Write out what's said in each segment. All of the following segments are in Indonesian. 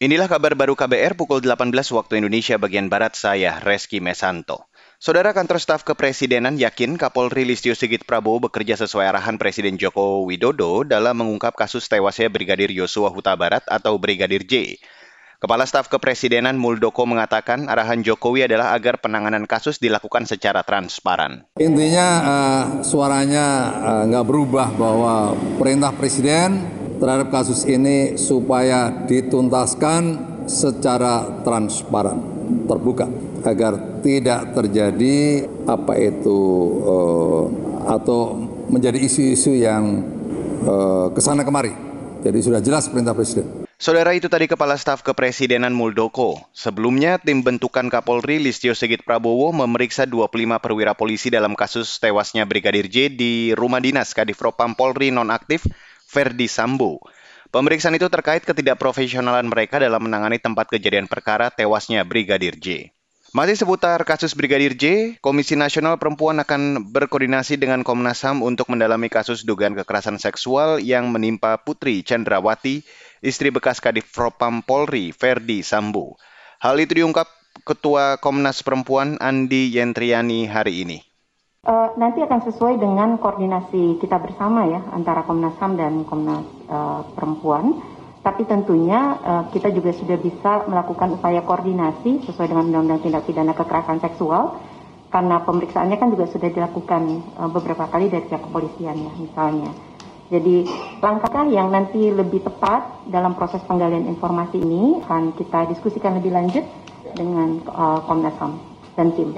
Inilah kabar baru KBR pukul 18 waktu Indonesia bagian Barat, saya Reski Mesanto. Saudara kantor staf kepresidenan yakin Kapolri Listio Sigit Prabowo bekerja sesuai arahan Presiden Joko Widodo dalam mengungkap kasus tewasnya Brigadir Yosua Huta Barat atau Brigadir J. Kepala Staf Kepresidenan Muldoko mengatakan arahan Jokowi adalah agar penanganan kasus dilakukan secara transparan. Intinya uh, suaranya uh, nggak berubah bahwa perintah Presiden terhadap kasus ini supaya dituntaskan secara transparan, terbuka agar tidak terjadi apa itu uh, atau menjadi isu-isu yang uh, ke sana kemari. Jadi sudah jelas perintah Presiden. Saudara itu tadi Kepala Staf Kepresidenan Muldoko. Sebelumnya, tim bentukan Kapolri Listio Sigit Prabowo memeriksa 25 perwira polisi dalam kasus tewasnya Brigadir J di rumah dinas Kadifropam Polri nonaktif Ferdi Sambo. Pemeriksaan itu terkait ketidakprofesionalan mereka dalam menangani tempat kejadian perkara tewasnya Brigadir J. Masih seputar kasus Brigadir J, Komisi Nasional Perempuan akan berkoordinasi dengan Komnas HAM untuk mendalami kasus dugaan kekerasan seksual yang menimpa Putri Chandrawati, istri bekas Kadif Propam Polri, Ferdi Sambo. Hal itu diungkap Ketua Komnas Perempuan Andi Yentriani hari ini. Uh, nanti akan sesuai dengan koordinasi kita bersama ya antara Komnas HAM dan Komnas uh, Perempuan. Tapi tentunya uh, kita juga sudah bisa melakukan upaya koordinasi sesuai dengan Undang-Undang Tindak Pidana Kekerasan Seksual karena pemeriksaannya kan juga sudah dilakukan uh, beberapa kali dari pihak kepolisian ya misalnya. Jadi langkah yang nanti lebih tepat dalam proses penggalian informasi ini akan kita diskusikan lebih lanjut dengan uh, Komnas HAM dan tim.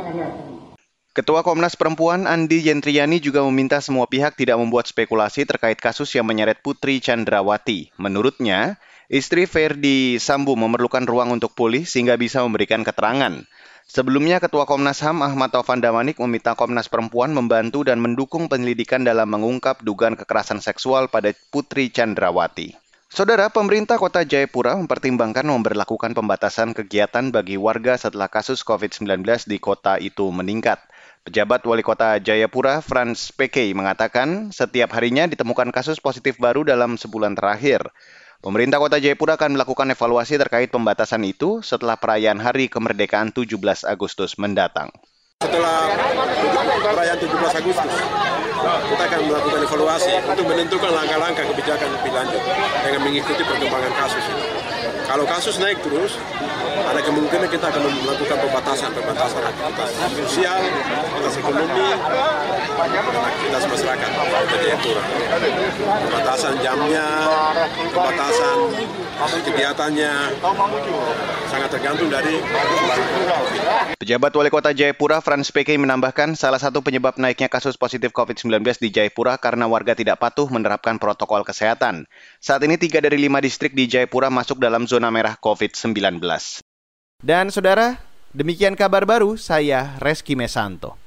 Ketua Komnas Perempuan Andi Yentriani juga meminta semua pihak tidak membuat spekulasi terkait kasus yang menyeret Putri Chandrawati. Menurutnya, istri Ferdi Sambu memerlukan ruang untuk pulih sehingga bisa memberikan keterangan. Sebelumnya, Ketua Komnas HAM Ahmad Taufan Damanik meminta Komnas Perempuan membantu dan mendukung penyelidikan dalam mengungkap dugaan kekerasan seksual pada Putri Chandrawati. Saudara, pemerintah kota Jayapura mempertimbangkan memperlakukan pembatasan kegiatan bagi warga setelah kasus COVID-19 di kota itu meningkat. Pejabat Wali Kota Jayapura, Franz PK, mengatakan setiap harinya ditemukan kasus positif baru dalam sebulan terakhir. Pemerintah Kota Jayapura akan melakukan evaluasi terkait pembatasan itu setelah perayaan Hari Kemerdekaan 17 Agustus mendatang. Setelah perayaan 17 Agustus, kita akan melakukan evaluasi untuk menentukan langkah-langkah kebijakan lebih lanjut dengan mengikuti perkembangan kasus ini. Kalau kasus naik terus, ada kemungkinan kita akan melakukan pembatasan-pembatasan aktivitas sosial, aktivitas ekonomi, aktivitas masyarakat jadi Jayapura. Pembatasan jamnya, pembatasan kegiatannya, sangat tergantung dari Pejabat Wali Kota Jayapura, Frans PK menambahkan salah satu penyebab naiknya kasus positif COVID-19 di Jayapura karena warga tidak patuh menerapkan protokol kesehatan. Saat ini tiga dari lima distrik di Jayapura masuk dalam zona merah COVID-19. Dan saudara, demikian kabar baru saya Reski Mesanto.